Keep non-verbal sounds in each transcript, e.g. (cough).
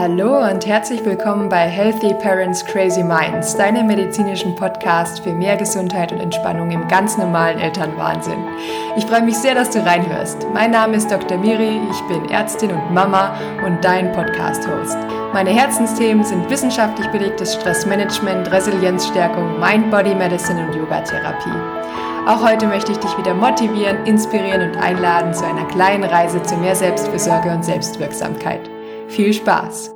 Hallo und herzlich willkommen bei Healthy Parents Crazy Minds, deinem medizinischen Podcast für mehr Gesundheit und Entspannung im ganz normalen Elternwahnsinn. Ich freue mich sehr, dass du reinhörst. Mein Name ist Dr. Miri, ich bin Ärztin und Mama und dein Podcast-Host. Meine Herzensthemen sind wissenschaftlich belegtes Stressmanagement, Resilienzstärkung, Mind-Body-Medicine und Yoga-Therapie. Auch heute möchte ich dich wieder motivieren, inspirieren und einladen zu einer kleinen Reise zu mehr Selbstfürsorge und Selbstwirksamkeit. Viel Spaß!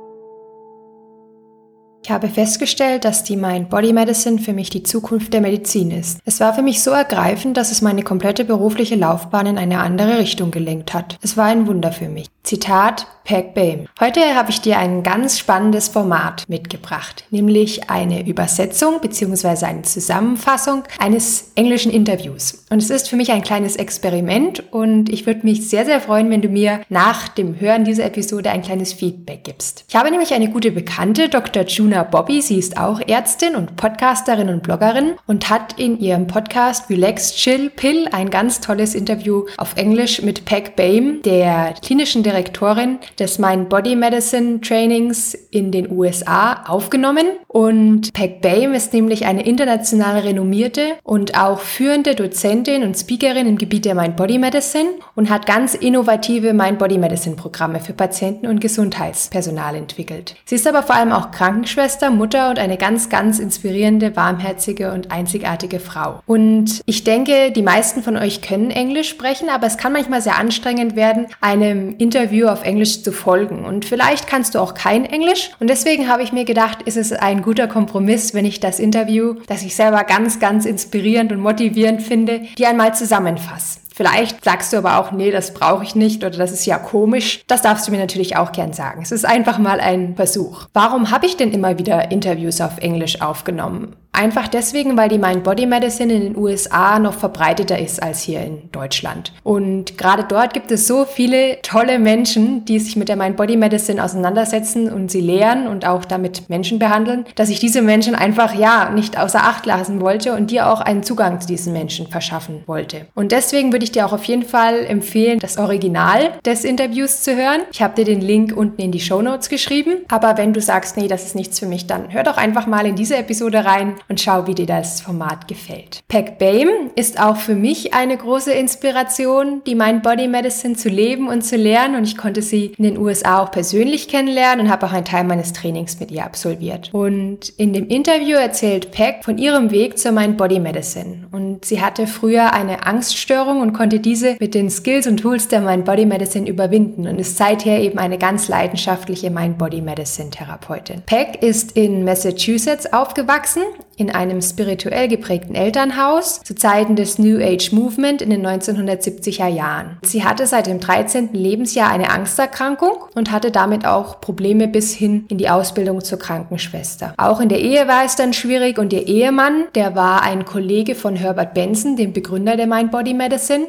Ich habe festgestellt, dass die Mind Body Medicine für mich die Zukunft der Medizin ist. Es war für mich so ergreifend, dass es meine komplette berufliche Laufbahn in eine andere Richtung gelenkt hat. Es war ein Wunder für mich. Zitat Peg Bame. Heute habe ich dir ein ganz spannendes Format mitgebracht, nämlich eine Übersetzung bzw. eine Zusammenfassung eines englischen Interviews. Und es ist für mich ein kleines Experiment und ich würde mich sehr, sehr freuen, wenn du mir nach dem Hören dieser Episode ein kleines Feedback gibst. Ich habe nämlich eine gute Bekannte, Dr. Juna Bobby. Sie ist auch Ärztin und Podcasterin und Bloggerin und hat in ihrem Podcast Relax Chill Pill ein ganz tolles Interview auf Englisch mit Peg Bame, der klinischen Direktorin des Mind Body Medicine Trainings in den USA aufgenommen. Und Peg Bame ist nämlich eine international renommierte und auch führende Dozentin und Speakerin im Gebiet der Mind Body Medicine und hat ganz innovative Mind Body Medicine Programme für Patienten und Gesundheitspersonal entwickelt. Sie ist aber vor allem auch Krankenschwester, Mutter und eine ganz, ganz inspirierende, warmherzige und einzigartige Frau. Und ich denke, die meisten von euch können Englisch sprechen, aber es kann manchmal sehr anstrengend werden, einem Interview auf Englisch zu folgen. Und vielleicht kannst du auch kein Englisch. Und deswegen habe ich mir gedacht, ist es ein guter Kompromiss, wenn ich das Interview, das ich selber ganz, ganz inspirierend und motivierend finde, dir einmal zusammenfasse. Vielleicht sagst du aber auch, nee, das brauche ich nicht oder das ist ja komisch. Das darfst du mir natürlich auch gern sagen. Es ist einfach mal ein Versuch. Warum habe ich denn immer wieder Interviews auf Englisch aufgenommen? Einfach deswegen, weil die Mind Body Medicine in den USA noch verbreiteter ist als hier in Deutschland. Und gerade dort gibt es so viele tolle Menschen, die sich mit der Mind Body Medicine auseinandersetzen und sie lehren und auch damit Menschen behandeln, dass ich diese Menschen einfach ja nicht außer Acht lassen wollte und dir auch einen Zugang zu diesen Menschen verschaffen wollte. Und deswegen würde ich dir auch auf jeden Fall empfehlen, das Original des Interviews zu hören. Ich habe dir den Link unten in die Show Notes geschrieben. Aber wenn du sagst, nee, das ist nichts für mich, dann hör doch einfach mal in diese Episode rein und schau, wie dir das Format gefällt. Peg Bame ist auch für mich eine große Inspiration, die Mind Body Medicine zu leben und zu lernen und ich konnte sie in den USA auch persönlich kennenlernen und habe auch einen Teil meines Trainings mit ihr absolviert. Und in dem Interview erzählt Peg von ihrem Weg zur Mind Body Medicine und sie hatte früher eine Angststörung und konnte diese mit den Skills und Tools der Mind Body Medicine überwinden und ist seither eben eine ganz leidenschaftliche Mind Body Medicine Therapeutin. Peg ist in Massachusetts aufgewachsen in einem spirituell geprägten Elternhaus zu Zeiten des New Age Movement in den 1970er Jahren. Sie hatte seit dem 13. Lebensjahr eine Angsterkrankung und hatte damit auch Probleme bis hin in die Ausbildung zur Krankenschwester. Auch in der Ehe war es dann schwierig und ihr Ehemann, der war ein Kollege von Herbert Benson, dem Begründer der Mind Body Medicine,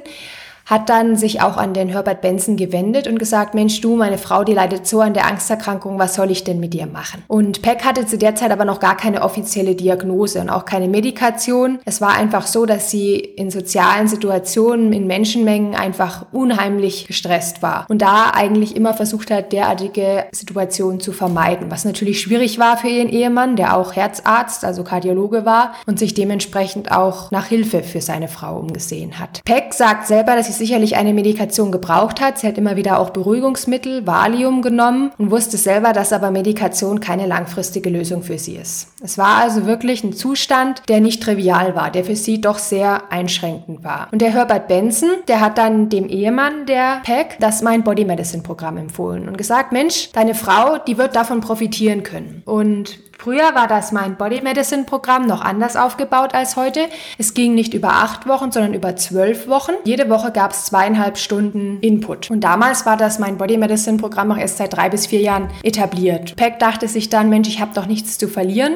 hat dann sich auch an den Herbert Benson gewendet und gesagt, Mensch, du, meine Frau, die leidet so an der Angsterkrankung, was soll ich denn mit ihr machen? Und Peck hatte zu der Zeit aber noch gar keine offizielle Diagnose und auch keine Medikation. Es war einfach so, dass sie in sozialen Situationen, in Menschenmengen einfach unheimlich gestresst war und da eigentlich immer versucht hat, derartige Situationen zu vermeiden, was natürlich schwierig war für ihren Ehemann, der auch Herzarzt, also Kardiologe war und sich dementsprechend auch nach Hilfe für seine Frau umgesehen hat. Peck sagt selber, dass sie sicherlich eine Medikation gebraucht hat. Sie hat immer wieder auch Beruhigungsmittel, Valium genommen und wusste selber, dass aber Medikation keine langfristige Lösung für sie ist. Es war also wirklich ein Zustand, der nicht trivial war, der für sie doch sehr einschränkend war. Und der Herbert Benson, der hat dann dem Ehemann der Peck das Mind Body Medicine Programm empfohlen und gesagt, Mensch, deine Frau, die wird davon profitieren können. Und Früher war das Mind Body Medicine Programm noch anders aufgebaut als heute. Es ging nicht über acht Wochen, sondern über zwölf Wochen. Jede Woche gab es zweieinhalb Stunden Input. Und damals war das Mind Body Medicine Programm auch erst seit drei bis vier Jahren etabliert. Peck dachte sich dann, Mensch, ich habe doch nichts zu verlieren,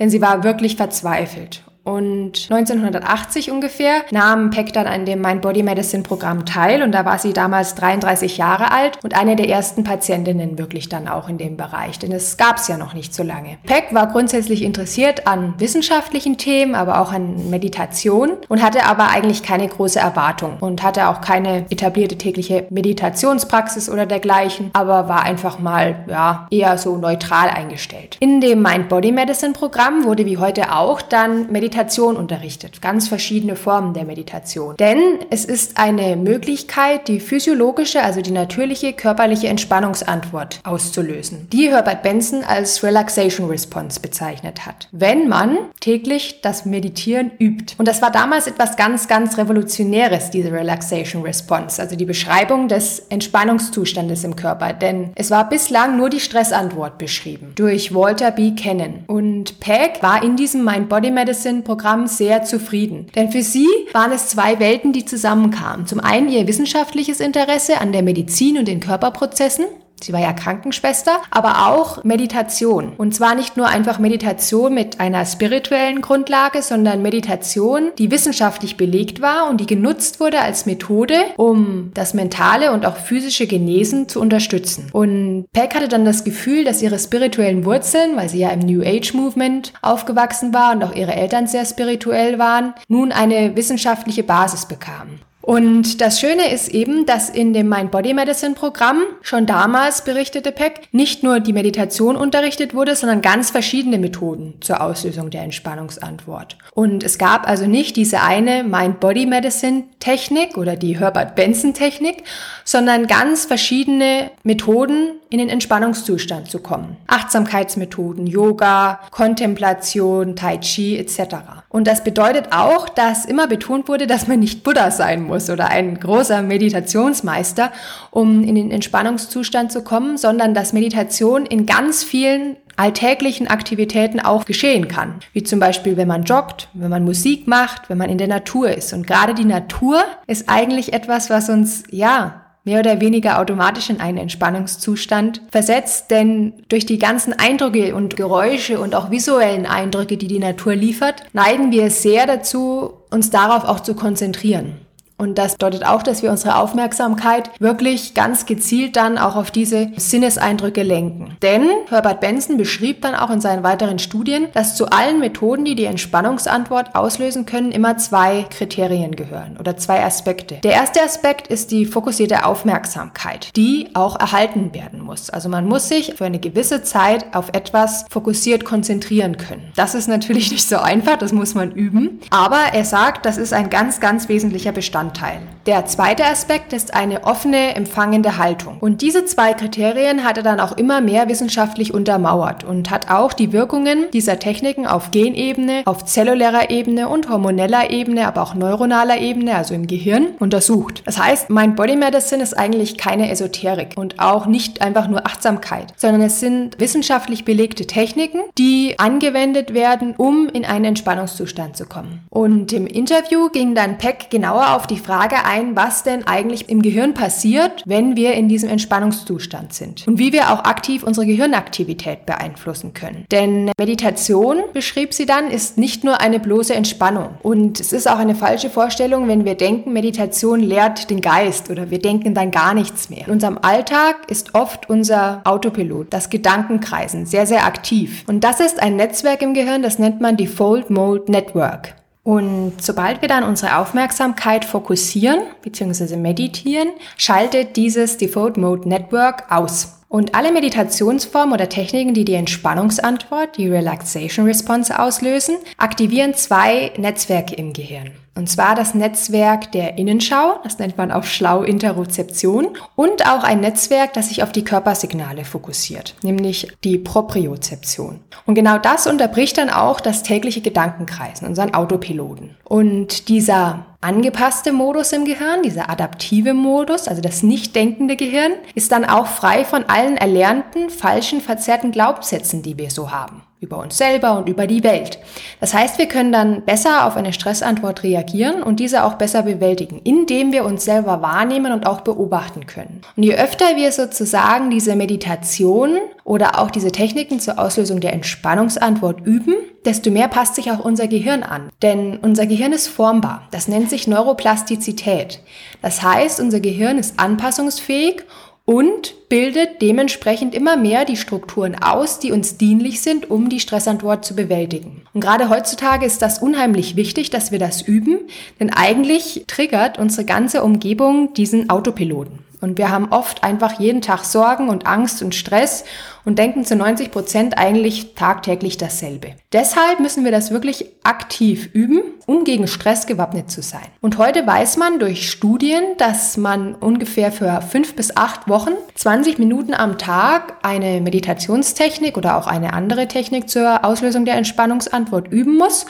denn sie war wirklich verzweifelt. Und 1980 ungefähr nahm Peck dann an dem Mind Body Medicine Programm teil und da war sie damals 33 Jahre alt und eine der ersten Patientinnen wirklich dann auch in dem Bereich, denn es gab es ja noch nicht so lange. Peck war grundsätzlich interessiert an wissenschaftlichen Themen, aber auch an Meditation und hatte aber eigentlich keine große Erwartung und hatte auch keine etablierte tägliche Meditationspraxis oder dergleichen, aber war einfach mal ja eher so neutral eingestellt. In dem Mind Body Medicine Programm wurde wie heute auch dann Meditation unterrichtet, ganz verschiedene Formen der Meditation. Denn es ist eine Möglichkeit, die physiologische, also die natürliche körperliche Entspannungsantwort auszulösen, die Herbert Benson als Relaxation Response bezeichnet hat. Wenn man täglich das Meditieren übt. Und das war damals etwas ganz, ganz Revolutionäres, diese Relaxation Response, also die Beschreibung des Entspannungszustandes im Körper. Denn es war bislang nur die Stressantwort beschrieben durch Walter B. Cannon. Und Peck war in diesem Mind Body Medicine Programm sehr zufrieden. Denn für sie waren es zwei Welten, die zusammenkamen. Zum einen ihr wissenschaftliches Interesse an der Medizin und den Körperprozessen Sie war ja Krankenschwester, aber auch Meditation. Und zwar nicht nur einfach Meditation mit einer spirituellen Grundlage, sondern Meditation, die wissenschaftlich belegt war und die genutzt wurde als Methode, um das mentale und auch physische Genesen zu unterstützen. Und Peck hatte dann das Gefühl, dass ihre spirituellen Wurzeln, weil sie ja im New Age Movement aufgewachsen war und auch ihre Eltern sehr spirituell waren, nun eine wissenschaftliche Basis bekamen. Und das Schöne ist eben, dass in dem Mind Body Medicine Programm schon damals berichtete Peck nicht nur die Meditation unterrichtet wurde, sondern ganz verschiedene Methoden zur Auslösung der Entspannungsantwort. Und es gab also nicht diese eine Mind Body Medicine Technik oder die Herbert Benson Technik, sondern ganz verschiedene Methoden in den Entspannungszustand zu kommen. Achtsamkeitsmethoden, Yoga, Kontemplation, Tai Chi etc. Und das bedeutet auch, dass immer betont wurde, dass man nicht Buddha sein muss oder ein großer Meditationsmeister, um in den Entspannungszustand zu kommen, sondern dass Meditation in ganz vielen alltäglichen Aktivitäten auch geschehen kann. Wie zum Beispiel, wenn man joggt, wenn man Musik macht, wenn man in der Natur ist. Und gerade die Natur ist eigentlich etwas, was uns, ja, mehr oder weniger automatisch in einen Entspannungszustand versetzt, denn durch die ganzen Eindrücke und Geräusche und auch visuellen Eindrücke, die die Natur liefert, neigen wir sehr dazu, uns darauf auch zu konzentrieren. Und das bedeutet auch, dass wir unsere Aufmerksamkeit wirklich ganz gezielt dann auch auf diese Sinneseindrücke lenken. Denn Herbert Benson beschrieb dann auch in seinen weiteren Studien, dass zu allen Methoden, die die Entspannungsantwort auslösen können, immer zwei Kriterien gehören oder zwei Aspekte. Der erste Aspekt ist die fokussierte Aufmerksamkeit, die auch erhalten werden muss. Also man muss sich für eine gewisse Zeit auf etwas fokussiert konzentrieren können. Das ist natürlich nicht so einfach, das muss man üben. Aber er sagt, das ist ein ganz, ganz wesentlicher Bestandteil Bestandteil. Der zweite Aspekt ist eine offene, empfangende Haltung. Und diese zwei Kriterien hat er dann auch immer mehr wissenschaftlich untermauert und hat auch die Wirkungen dieser Techniken auf Genebene, auf zellulärer Ebene und hormoneller Ebene, aber auch neuronaler Ebene, also im Gehirn, untersucht. Das heißt, Mind Body Medicine ist eigentlich keine Esoterik und auch nicht einfach nur Achtsamkeit, sondern es sind wissenschaftlich belegte Techniken, die angewendet werden, um in einen Entspannungszustand zu kommen. Und im Interview ging dann Peck genauer auf die Frage ein, was denn eigentlich im Gehirn passiert, wenn wir in diesem Entspannungszustand sind und wie wir auch aktiv unsere Gehirnaktivität beeinflussen können. Denn Meditation, beschrieb sie dann, ist nicht nur eine bloße Entspannung. Und es ist auch eine falsche Vorstellung, wenn wir denken, Meditation lehrt den Geist oder wir denken dann gar nichts mehr. In unserem Alltag ist oft unser Autopilot, das Gedankenkreisen, sehr, sehr aktiv. Und das ist ein Netzwerk im Gehirn, das nennt man Default Mode Network. Und sobald wir dann unsere Aufmerksamkeit fokussieren bzw. meditieren, schaltet dieses Default Mode Network aus. Und alle Meditationsformen oder Techniken, die die Entspannungsantwort, die Relaxation Response auslösen, aktivieren zwei Netzwerke im Gehirn. Und zwar das Netzwerk der Innenschau, das nennt man auch schlau Interozeption, und auch ein Netzwerk, das sich auf die Körpersignale fokussiert, nämlich die Propriozeption. Und genau das unterbricht dann auch das tägliche Gedankenkreisen, unseren Autopiloten. Und dieser angepasste Modus im Gehirn, dieser adaptive Modus, also das nicht denkende Gehirn, ist dann auch frei von allen erlernten, falschen, verzerrten Glaubenssätzen, die wir so haben über uns selber und über die Welt. Das heißt, wir können dann besser auf eine Stressantwort reagieren und diese auch besser bewältigen, indem wir uns selber wahrnehmen und auch beobachten können. Und je öfter wir sozusagen diese Meditation oder auch diese Techniken zur Auslösung der Entspannungsantwort üben, desto mehr passt sich auch unser Gehirn an. Denn unser Gehirn ist formbar. Das nennt sich Neuroplastizität. Das heißt, unser Gehirn ist anpassungsfähig und bildet dementsprechend immer mehr die Strukturen aus, die uns dienlich sind, um die Stressantwort zu bewältigen. Und gerade heutzutage ist das unheimlich wichtig, dass wir das üben, denn eigentlich triggert unsere ganze Umgebung diesen Autopiloten. Und wir haben oft einfach jeden Tag Sorgen und Angst und Stress und denken zu 90 Prozent eigentlich tagtäglich dasselbe. Deshalb müssen wir das wirklich aktiv üben, um gegen Stress gewappnet zu sein. Und heute weiß man durch Studien, dass man ungefähr für fünf bis acht Wochen 20 Minuten am Tag eine Meditationstechnik oder auch eine andere Technik zur Auslösung der Entspannungsantwort üben muss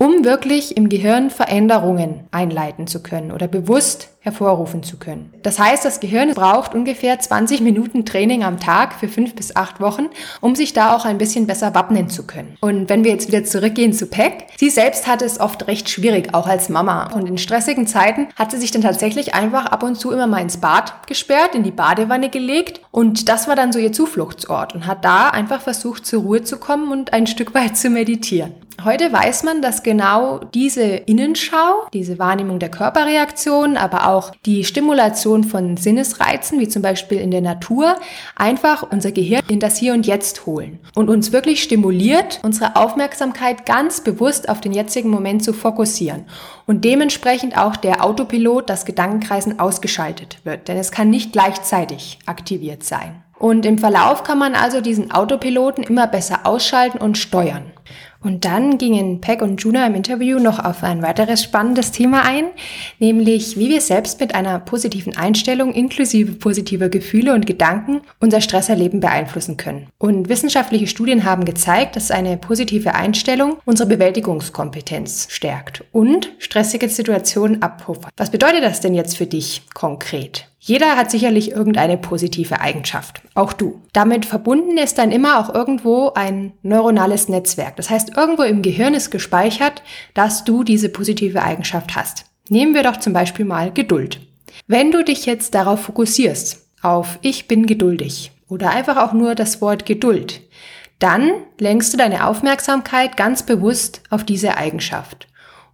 um wirklich im Gehirn Veränderungen einleiten zu können oder bewusst hervorrufen zu können. Das heißt, das Gehirn braucht ungefähr 20 Minuten Training am Tag für fünf bis acht Wochen, um sich da auch ein bisschen besser wappnen zu können. Und wenn wir jetzt wieder zurückgehen zu Peck, sie selbst hatte es oft recht schwierig, auch als Mama. Und in stressigen Zeiten hat sie sich dann tatsächlich einfach ab und zu immer mal ins Bad gesperrt, in die Badewanne gelegt. Und das war dann so ihr Zufluchtsort und hat da einfach versucht, zur Ruhe zu kommen und ein Stück weit zu meditieren. Heute weiß man, dass genau diese Innenschau, diese Wahrnehmung der Körperreaktion, aber auch die Stimulation von Sinnesreizen, wie zum Beispiel in der Natur, einfach unser Gehirn in das Hier und Jetzt holen und uns wirklich stimuliert, unsere Aufmerksamkeit ganz bewusst auf den jetzigen Moment zu fokussieren und dementsprechend auch der Autopilot, das Gedankenkreisen ausgeschaltet wird, denn es kann nicht gleichzeitig aktiviert sein. Und im Verlauf kann man also diesen Autopiloten immer besser ausschalten und steuern. Und dann gingen Peck und Juna im Interview noch auf ein weiteres spannendes Thema ein, nämlich wie wir selbst mit einer positiven Einstellung inklusive positiver Gefühle und Gedanken unser Stresserleben beeinflussen können. Und wissenschaftliche Studien haben gezeigt, dass eine positive Einstellung unsere Bewältigungskompetenz stärkt und stressige Situationen abpuffert. Was bedeutet das denn jetzt für dich konkret? Jeder hat sicherlich irgendeine positive Eigenschaft, auch du. Damit verbunden ist dann immer auch irgendwo ein neuronales Netzwerk. Das heißt, irgendwo im Gehirn ist gespeichert, dass du diese positive Eigenschaft hast. Nehmen wir doch zum Beispiel mal Geduld. Wenn du dich jetzt darauf fokussierst, auf ich bin geduldig oder einfach auch nur das Wort Geduld, dann lenkst du deine Aufmerksamkeit ganz bewusst auf diese Eigenschaft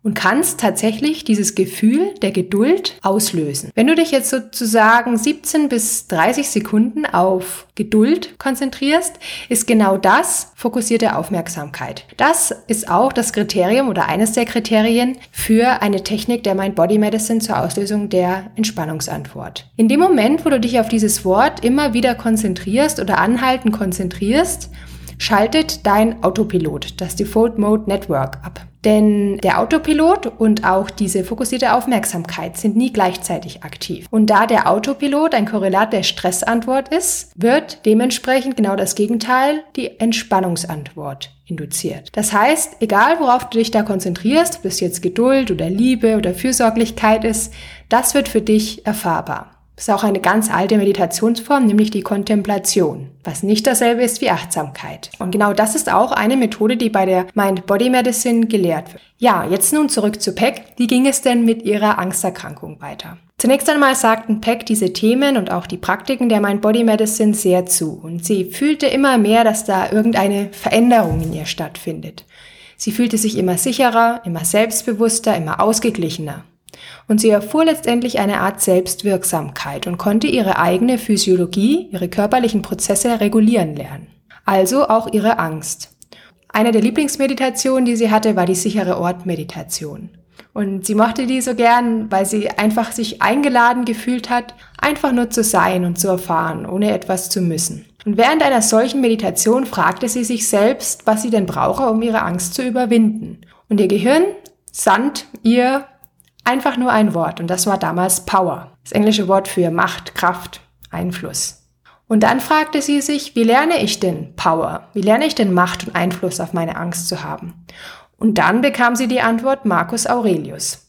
und kannst tatsächlich dieses Gefühl der Geduld auslösen. Wenn du dich jetzt sozusagen 17 bis 30 Sekunden auf Geduld konzentrierst, ist genau das fokussierte Aufmerksamkeit. Das ist auch das Kriterium oder eines der Kriterien für eine Technik der Mind Body Medicine zur Auslösung der Entspannungsantwort. In dem Moment, wo du dich auf dieses Wort immer wieder konzentrierst oder anhalten konzentrierst, schaltet dein Autopilot, das Default Mode Network, ab. Denn der Autopilot und auch diese fokussierte Aufmerksamkeit sind nie gleichzeitig aktiv. Und da der Autopilot ein Korrelat der Stressantwort ist, wird dementsprechend genau das Gegenteil, die Entspannungsantwort induziert. Das heißt, egal worauf du dich da konzentrierst, ob das jetzt Geduld oder Liebe oder Fürsorglichkeit ist, das wird für dich erfahrbar. Ist auch eine ganz alte Meditationsform, nämlich die Kontemplation, was nicht dasselbe ist wie Achtsamkeit. Und genau das ist auch eine Methode, die bei der Mind-Body Medicine gelehrt wird. Ja, jetzt nun zurück zu Peck. Wie ging es denn mit ihrer Angsterkrankung weiter? Zunächst einmal sagten Peck diese Themen und auch die Praktiken der Mind-Body Medicine sehr zu und sie fühlte immer mehr, dass da irgendeine Veränderung in ihr stattfindet. Sie fühlte sich immer sicherer, immer selbstbewusster, immer ausgeglichener. Und sie erfuhr letztendlich eine Art Selbstwirksamkeit und konnte ihre eigene Physiologie, ihre körperlichen Prozesse regulieren lernen. Also auch ihre Angst. Eine der Lieblingsmeditationen, die sie hatte, war die sichere Ortmeditation. Und sie mochte die so gern, weil sie einfach sich eingeladen gefühlt hat, einfach nur zu sein und zu erfahren, ohne etwas zu müssen. Und während einer solchen Meditation fragte sie sich selbst, was sie denn brauche, um ihre Angst zu überwinden. Und ihr Gehirn sandt ihr Einfach nur ein Wort und das war damals Power, das englische Wort für Macht, Kraft, Einfluss. Und dann fragte sie sich, wie lerne ich denn Power? Wie lerne ich denn Macht und Einfluss auf meine Angst zu haben? Und dann bekam sie die Antwort Marcus Aurelius.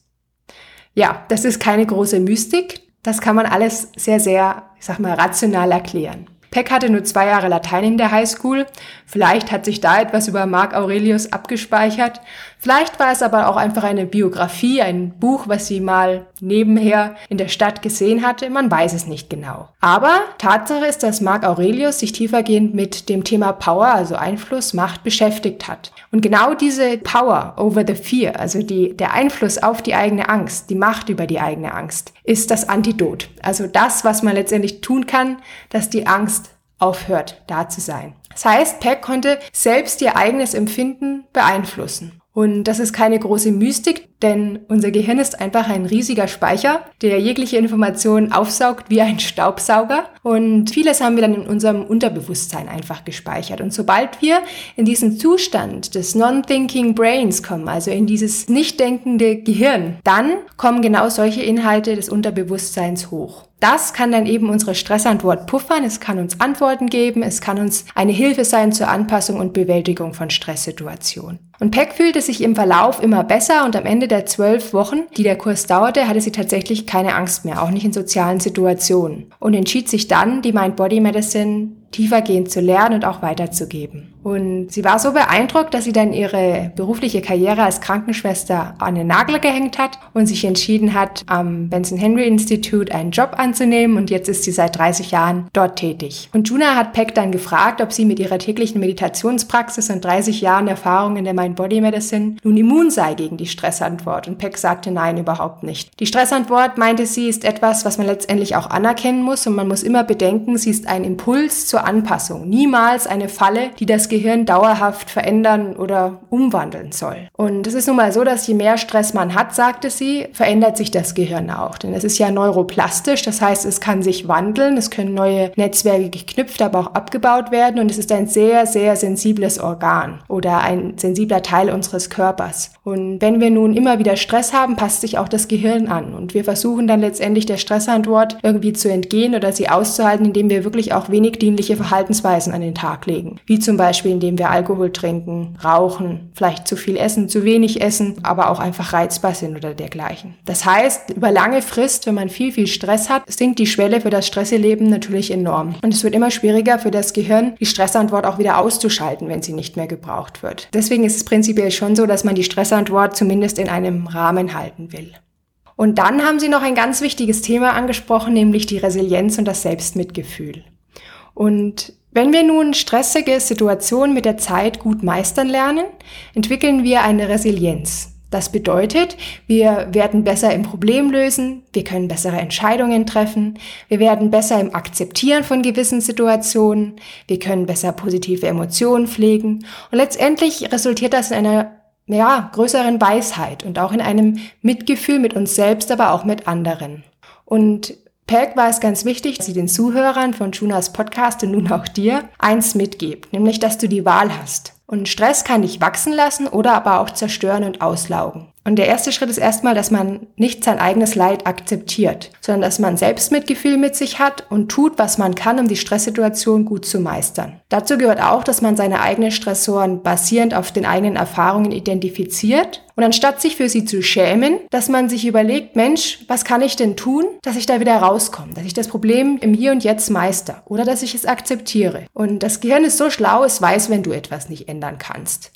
Ja, das ist keine große Mystik. Das kann man alles sehr, sehr, ich sag mal, rational erklären. Peck hatte nur zwei Jahre Latein in der Highschool. Vielleicht hat sich da etwas über Marc Aurelius abgespeichert. Vielleicht war es aber auch einfach eine Biografie, ein Buch, was sie mal nebenher in der Stadt gesehen hatte. Man weiß es nicht genau. Aber Tatsache ist, dass Marc Aurelius sich tiefergehend mit dem Thema Power, also Einfluss, Macht beschäftigt hat. Und genau diese Power over the fear, also die, der Einfluss auf die eigene Angst, die Macht über die eigene Angst, ist das Antidot. Also das, was man letztendlich tun kann, dass die Angst aufhört, da zu sein. Das heißt, Peck konnte selbst ihr eigenes Empfinden beeinflussen. Und das ist keine große Mystik, denn unser Gehirn ist einfach ein riesiger Speicher, der jegliche Informationen aufsaugt wie ein Staubsauger. Und vieles haben wir dann in unserem Unterbewusstsein einfach gespeichert. Und sobald wir in diesen Zustand des Non-Thinking Brains kommen, also in dieses nicht denkende Gehirn, dann kommen genau solche Inhalte des Unterbewusstseins hoch. Das kann dann eben unsere Stressantwort puffern, es kann uns Antworten geben, es kann uns eine Hilfe sein zur Anpassung und Bewältigung von Stresssituationen. Und Peck fühlte sich im Verlauf immer besser und am Ende der zwölf Wochen, die der Kurs dauerte, hatte sie tatsächlich keine Angst mehr, auch nicht in sozialen Situationen und entschied sich dann, die Mind-Body Medicine tiefergehend zu lernen und auch weiterzugeben. Und sie war so beeindruckt, dass sie dann ihre berufliche Karriere als Krankenschwester an den Nagel gehängt hat und sich entschieden hat, am Benson Henry Institute einen Job anzunehmen und jetzt ist sie seit 30 Jahren dort tätig. Und Juna hat Peck dann gefragt, ob sie mit ihrer täglichen Meditationspraxis und 30 Jahren Erfahrung in der Mind-Body Medicine nun immun sei gegen die Stressantwort. Und Peck sagte nein, überhaupt nicht. Die Stressantwort, meinte sie, ist etwas, was man letztendlich auch anerkennen muss und man muss immer bedenken, sie ist ein Impuls zur Anpassung, niemals eine Falle, die das Gehirn dauerhaft verändern oder umwandeln soll. Und es ist nun mal so, dass je mehr Stress man hat, sagte sie, verändert sich das Gehirn auch. Denn es ist ja neuroplastisch, das heißt, es kann sich wandeln, es können neue Netzwerke geknüpft, aber auch abgebaut werden und es ist ein sehr, sehr sensibles Organ oder ein sensibler Teil unseres Körpers. Und wenn wir nun immer wieder Stress haben, passt sich auch das Gehirn an und wir versuchen dann letztendlich der Stressantwort irgendwie zu entgehen oder sie auszuhalten, indem wir wirklich auch wenig dienliche Verhaltensweisen an den Tag legen. Wie zum Beispiel, indem wir Alkohol trinken, rauchen, vielleicht zu viel essen, zu wenig essen, aber auch einfach reizbar sind oder dergleichen. Das heißt, über lange Frist, wenn man viel, viel Stress hat, sinkt die Schwelle für das Stresseleben natürlich enorm. Und es wird immer schwieriger für das Gehirn, die Stressantwort auch wieder auszuschalten, wenn sie nicht mehr gebraucht wird. Deswegen ist es prinzipiell schon so, dass man die Stressantwort zumindest in einem Rahmen halten will. Und dann haben Sie noch ein ganz wichtiges Thema angesprochen, nämlich die Resilienz und das Selbstmitgefühl. Und wenn wir nun stressige Situationen mit der Zeit gut meistern lernen, entwickeln wir eine Resilienz. Das bedeutet, wir werden besser im Problem lösen, wir können bessere Entscheidungen treffen, wir werden besser im Akzeptieren von gewissen Situationen, wir können besser positive Emotionen pflegen und letztendlich resultiert das in einer ja, größeren Weisheit und auch in einem Mitgefühl mit uns selbst, aber auch mit anderen. Und Pelk war es ganz wichtig, dass sie den Zuhörern von Junas Podcast und nun auch dir eins mitgibt, nämlich, dass du die Wahl hast. Und Stress kann dich wachsen lassen oder aber auch zerstören und auslaugen. Und der erste Schritt ist erstmal, dass man nicht sein eigenes Leid akzeptiert, sondern dass man Selbstmitgefühl mit sich hat und tut, was man kann, um die Stresssituation gut zu meistern. Dazu gehört auch, dass man seine eigenen Stressoren basierend auf den eigenen Erfahrungen identifiziert und anstatt sich für sie zu schämen, dass man sich überlegt, Mensch, was kann ich denn tun, dass ich da wieder rauskomme, dass ich das Problem im Hier und Jetzt meister oder dass ich es akzeptiere. Und das Gehirn ist so schlau, es weiß, wenn du etwas nicht ändern kannst.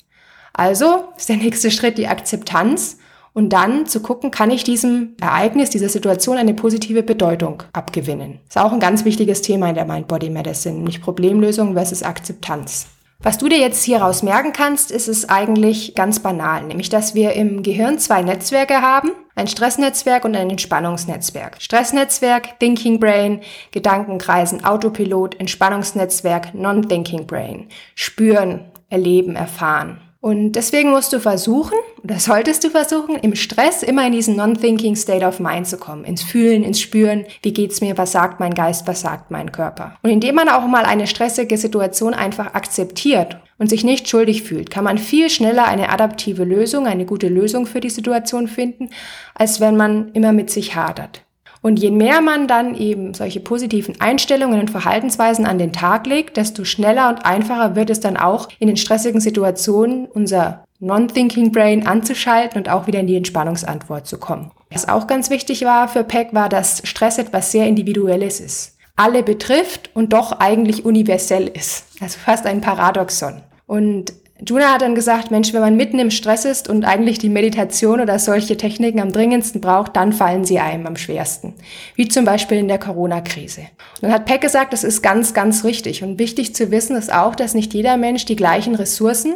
Also ist der nächste Schritt die Akzeptanz und dann zu gucken, kann ich diesem Ereignis, dieser Situation eine positive Bedeutung abgewinnen. Ist auch ein ganz wichtiges Thema in der Mind-Body Medicine, nämlich Problemlösung versus Akzeptanz. Was du dir jetzt hieraus merken kannst, ist es eigentlich ganz banal, nämlich dass wir im Gehirn zwei Netzwerke haben, ein Stressnetzwerk und ein Entspannungsnetzwerk. Stressnetzwerk, Thinking Brain, Gedankenkreisen, Autopilot, Entspannungsnetzwerk, Non-Thinking Brain. Spüren, erleben, erfahren. Und deswegen musst du versuchen, oder solltest du versuchen, im Stress immer in diesen non-thinking state of mind zu kommen. Ins Fühlen, ins Spüren, wie geht's mir, was sagt mein Geist, was sagt mein Körper. Und indem man auch mal eine stressige Situation einfach akzeptiert und sich nicht schuldig fühlt, kann man viel schneller eine adaptive Lösung, eine gute Lösung für die Situation finden, als wenn man immer mit sich hadert. Und je mehr man dann eben solche positiven Einstellungen und Verhaltensweisen an den Tag legt, desto schneller und einfacher wird es dann auch in den stressigen Situationen unser Non-Thinking Brain anzuschalten und auch wieder in die Entspannungsantwort zu kommen. Was auch ganz wichtig war für Peck, war, dass Stress etwas sehr Individuelles ist. Alle betrifft und doch eigentlich universell ist. Also fast ein Paradoxon. Und Juna hat dann gesagt, Mensch, wenn man mitten im Stress ist und eigentlich die Meditation oder solche Techniken am dringendsten braucht, dann fallen sie einem am schwersten. Wie zum Beispiel in der Corona-Krise. Und dann hat Peck gesagt, das ist ganz, ganz richtig. Und wichtig zu wissen ist auch, dass nicht jeder Mensch die gleichen Ressourcen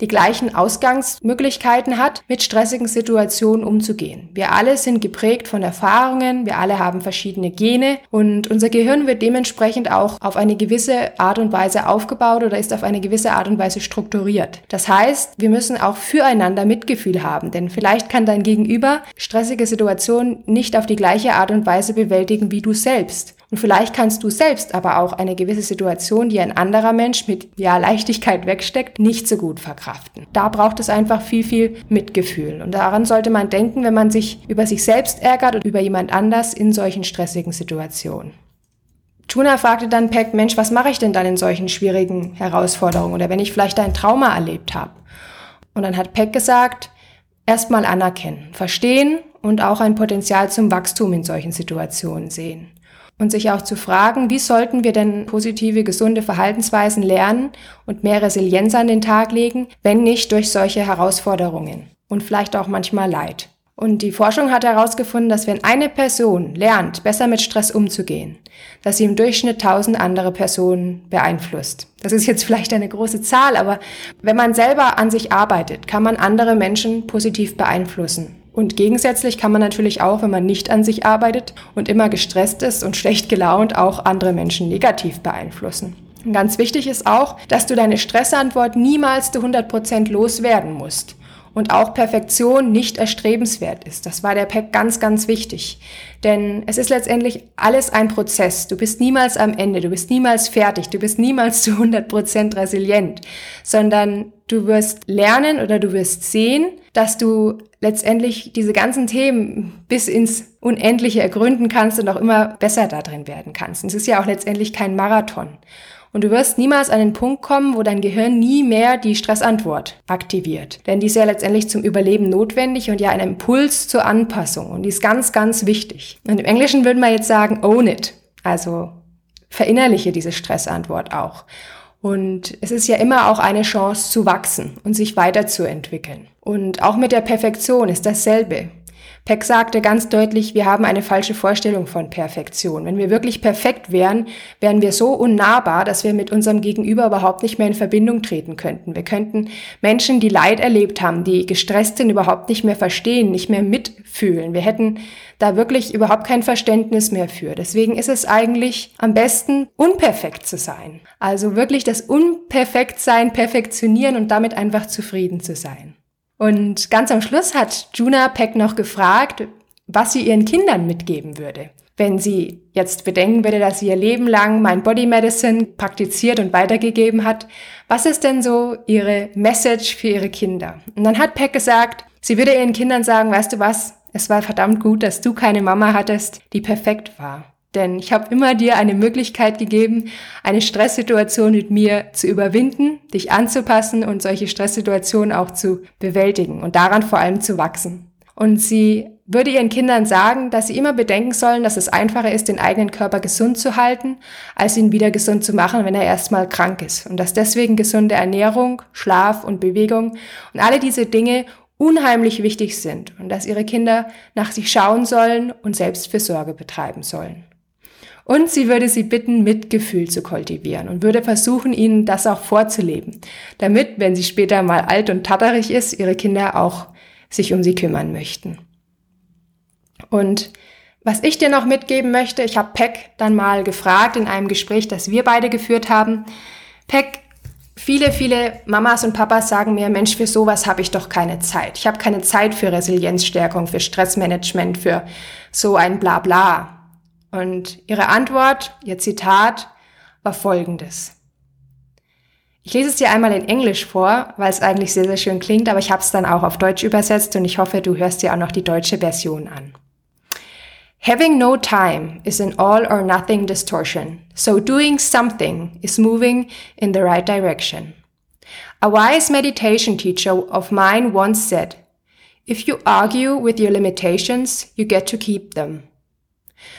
die gleichen Ausgangsmöglichkeiten hat, mit stressigen Situationen umzugehen. Wir alle sind geprägt von Erfahrungen, wir alle haben verschiedene Gene und unser Gehirn wird dementsprechend auch auf eine gewisse Art und Weise aufgebaut oder ist auf eine gewisse Art und Weise strukturiert. Das heißt, wir müssen auch füreinander Mitgefühl haben, denn vielleicht kann dein Gegenüber stressige Situationen nicht auf die gleiche Art und Weise bewältigen wie du selbst. Und vielleicht kannst du selbst aber auch eine gewisse Situation, die ein anderer Mensch mit ja, Leichtigkeit wegsteckt, nicht so gut verkraften. Da braucht es einfach viel, viel Mitgefühl. Und daran sollte man denken, wenn man sich über sich selbst ärgert und über jemand anders in solchen stressigen Situationen. Tuna fragte dann Peck, Mensch, was mache ich denn dann in solchen schwierigen Herausforderungen oder wenn ich vielleicht ein Trauma erlebt habe? Und dann hat Peck gesagt, erstmal anerkennen, verstehen und auch ein Potenzial zum Wachstum in solchen Situationen sehen und sich auch zu fragen, wie sollten wir denn positive, gesunde Verhaltensweisen lernen und mehr Resilienz an den Tag legen, wenn nicht durch solche Herausforderungen und vielleicht auch manchmal Leid. Und die Forschung hat herausgefunden, dass wenn eine Person lernt, besser mit Stress umzugehen, dass sie im Durchschnitt tausend andere Personen beeinflusst. Das ist jetzt vielleicht eine große Zahl, aber wenn man selber an sich arbeitet, kann man andere Menschen positiv beeinflussen. Und gegensätzlich kann man natürlich auch, wenn man nicht an sich arbeitet und immer gestresst ist und schlecht gelaunt, auch andere Menschen negativ beeinflussen. Ganz wichtig ist auch, dass du deine Stressantwort niemals zu 100 Prozent loswerden musst und auch Perfektion nicht erstrebenswert ist. Das war der Pack ganz, ganz wichtig. Denn es ist letztendlich alles ein Prozess. Du bist niemals am Ende, du bist niemals fertig, du bist niemals zu 100 Prozent resilient, sondern du wirst lernen oder du wirst sehen, dass du letztendlich diese ganzen Themen bis ins Unendliche ergründen kannst und auch immer besser darin werden kannst. Und es ist ja auch letztendlich kein Marathon. Und du wirst niemals an den Punkt kommen, wo dein Gehirn nie mehr die Stressantwort aktiviert. Denn die ist ja letztendlich zum Überleben notwendig und ja ein Impuls zur Anpassung. Und die ist ganz, ganz wichtig. Und im Englischen würden wir jetzt sagen, own it. Also verinnerliche diese Stressantwort auch. Und es ist ja immer auch eine Chance zu wachsen und sich weiterzuentwickeln. Und auch mit der Perfektion ist dasselbe. Peck sagte ganz deutlich, wir haben eine falsche Vorstellung von Perfektion. Wenn wir wirklich perfekt wären, wären wir so unnahbar, dass wir mit unserem Gegenüber überhaupt nicht mehr in Verbindung treten könnten. Wir könnten Menschen, die Leid erlebt haben, die gestresst sind, überhaupt nicht mehr verstehen, nicht mehr mitfühlen. Wir hätten da wirklich überhaupt kein Verständnis mehr für. Deswegen ist es eigentlich am besten, unperfekt zu sein. Also wirklich das Unperfektsein perfektionieren und damit einfach zufrieden zu sein. Und ganz am Schluss hat Juna Peck noch gefragt, was sie ihren Kindern mitgeben würde. Wenn sie jetzt bedenken würde, dass sie ihr Leben lang Mind Body Medicine praktiziert und weitergegeben hat, was ist denn so ihre Message für ihre Kinder? Und dann hat Peck gesagt, sie würde ihren Kindern sagen, weißt du was, es war verdammt gut, dass du keine Mama hattest, die perfekt war. Denn ich habe immer dir eine Möglichkeit gegeben, eine Stresssituation mit mir zu überwinden, dich anzupassen und solche Stresssituationen auch zu bewältigen und daran vor allem zu wachsen. Und sie würde ihren Kindern sagen, dass sie immer bedenken sollen, dass es einfacher ist, den eigenen Körper gesund zu halten, als ihn wieder gesund zu machen, wenn er erstmal krank ist. Und dass deswegen gesunde Ernährung, Schlaf und Bewegung und alle diese Dinge unheimlich wichtig sind und dass ihre Kinder nach sich schauen sollen und Selbstfürsorge betreiben sollen. Und sie würde sie bitten, Mitgefühl zu kultivieren und würde versuchen, ihnen das auch vorzuleben, damit, wenn sie später mal alt und tatterig ist, ihre Kinder auch sich um sie kümmern möchten. Und was ich dir noch mitgeben möchte, ich habe Peck dann mal gefragt in einem Gespräch, das wir beide geführt haben. Peck, viele, viele Mamas und Papas sagen mir, Mensch, für sowas habe ich doch keine Zeit. Ich habe keine Zeit für Resilienzstärkung, für Stressmanagement, für so ein Blabla. Und ihre Antwort, ihr Zitat, war folgendes. Ich lese es dir einmal in Englisch vor, weil es eigentlich sehr, sehr schön klingt, aber ich habe es dann auch auf Deutsch übersetzt und ich hoffe, du hörst dir auch noch die deutsche Version an. Having no time is an all or nothing distortion, so doing something is moving in the right direction. A wise meditation teacher of mine once said, If you argue with your limitations, you get to keep them.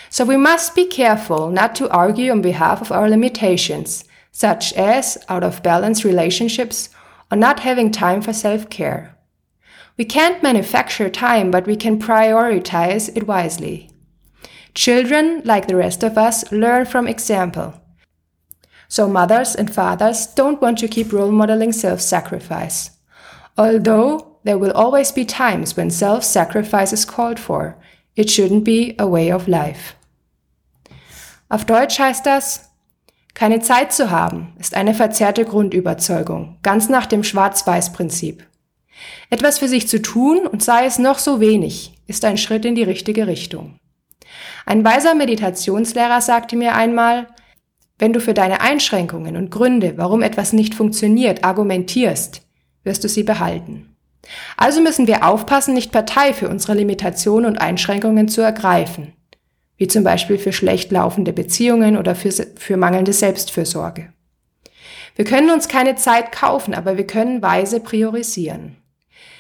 So we must be careful not to argue on behalf of our limitations, such as out of balance relationships or not having time for self-care. We can't manufacture time, but we can prioritize it wisely. Children, like the rest of us, learn from example. So mothers and fathers don't want to keep role modeling self-sacrifice. Although there will always be times when self-sacrifice is called for, it shouldn't be a way of life. Auf Deutsch heißt das, keine Zeit zu haben, ist eine verzerrte Grundüberzeugung, ganz nach dem Schwarz-Weiß-Prinzip. Etwas für sich zu tun, und sei es noch so wenig, ist ein Schritt in die richtige Richtung. Ein weiser Meditationslehrer sagte mir einmal, wenn du für deine Einschränkungen und Gründe, warum etwas nicht funktioniert, argumentierst, wirst du sie behalten. Also müssen wir aufpassen, nicht Partei für unsere Limitationen und Einschränkungen zu ergreifen, wie zum Beispiel für schlecht laufende Beziehungen oder für, für mangelnde Selbstfürsorge. Wir können uns keine Zeit kaufen, aber wir können weise priorisieren.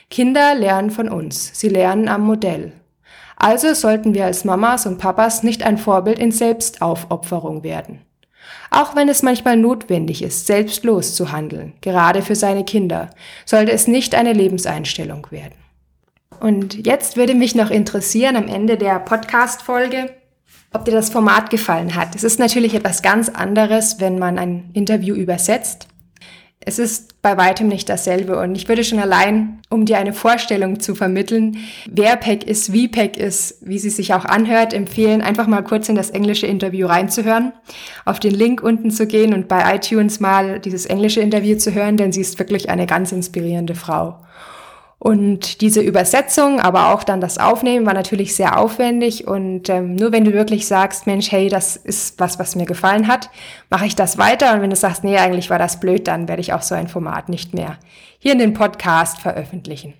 Kinder lernen von uns, sie lernen am Modell. Also sollten wir als Mamas und Papas nicht ein Vorbild in Selbstaufopferung werden. Auch wenn es manchmal notwendig ist, selbstlos zu handeln, gerade für seine Kinder, sollte es nicht eine Lebenseinstellung werden. Und jetzt würde mich noch interessieren am Ende der Podcast-Folge, ob dir das Format gefallen hat. Es ist natürlich etwas ganz anderes, wenn man ein Interview übersetzt. Es ist bei weitem nicht dasselbe und ich würde schon allein, um dir eine Vorstellung zu vermitteln, wer Peck ist, wie Peck ist, wie sie sich auch anhört, empfehlen, einfach mal kurz in das englische Interview reinzuhören, auf den Link unten zu gehen und bei iTunes mal dieses englische Interview zu hören, denn sie ist wirklich eine ganz inspirierende Frau. Und diese Übersetzung, aber auch dann das Aufnehmen war natürlich sehr aufwendig. Und ähm, nur wenn du wirklich sagst, Mensch, hey, das ist was, was mir gefallen hat, mache ich das weiter. Und wenn du sagst, nee, eigentlich war das blöd, dann werde ich auch so ein Format nicht mehr hier in den Podcast veröffentlichen.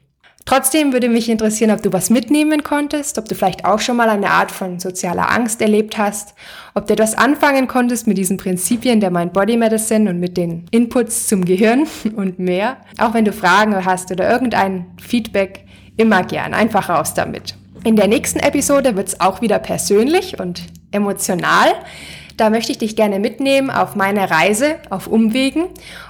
Trotzdem würde mich interessieren, ob du was mitnehmen konntest, ob du vielleicht auch schon mal eine Art von sozialer Angst erlebt hast, ob du etwas anfangen konntest mit diesen Prinzipien der Mind Body Medicine und mit den Inputs zum Gehirn (laughs) und mehr. Auch wenn du Fragen hast oder irgendein Feedback, immer gern. Einfach raus damit. In der nächsten Episode wird es auch wieder persönlich und emotional. Da möchte ich dich gerne mitnehmen auf meine Reise, auf Umwegen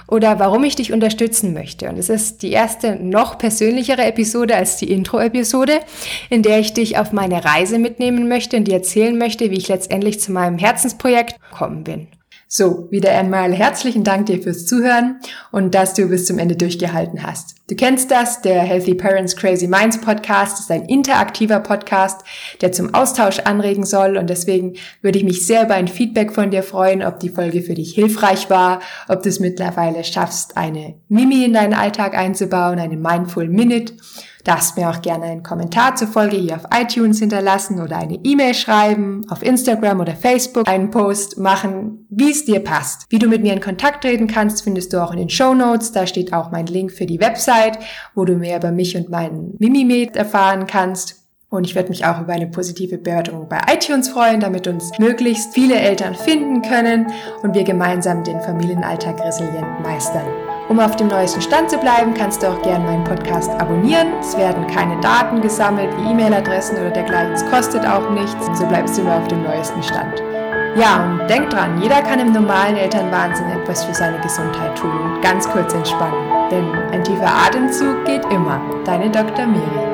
oder warum ich dich unterstützen möchte. Und es ist die erste noch persönlichere Episode als die Intro-Episode, in der ich dich auf meine Reise mitnehmen möchte und dir erzählen möchte, wie ich letztendlich zu meinem Herzensprojekt gekommen bin. So, wieder einmal herzlichen Dank dir fürs Zuhören und dass du bis zum Ende durchgehalten hast. Du kennst das, der Healthy Parents Crazy Minds Podcast ist ein interaktiver Podcast, der zum Austausch anregen soll und deswegen würde ich mich sehr über ein Feedback von dir freuen, ob die Folge für dich hilfreich war, ob du es mittlerweile schaffst, eine Mimi in deinen Alltag einzubauen, eine Mindful Minute Darfst mir auch gerne einen Kommentar zur Folge hier auf iTunes hinterlassen oder eine E-Mail schreiben, auf Instagram oder Facebook einen Post machen, wie es dir passt. Wie du mit mir in Kontakt treten kannst, findest du auch in den Show Notes. Da steht auch mein Link für die Website, wo du mehr über mich und meinen Mimimed erfahren kannst. Und ich werde mich auch über eine positive Bewertung bei iTunes freuen, damit uns möglichst viele Eltern finden können und wir gemeinsam den Familienalltag resilient meistern. Um auf dem neuesten Stand zu bleiben, kannst du auch gerne meinen Podcast abonnieren. Es werden keine Daten gesammelt, wie E-Mail-Adressen oder dergleichen. Es kostet auch nichts. So bleibst du immer auf dem neuesten Stand. Ja, und denk dran, jeder kann im normalen Elternwahnsinn etwas für seine Gesundheit tun und ganz kurz entspannen. Denn ein tiefer Atemzug geht immer. Deine Dr. Miri.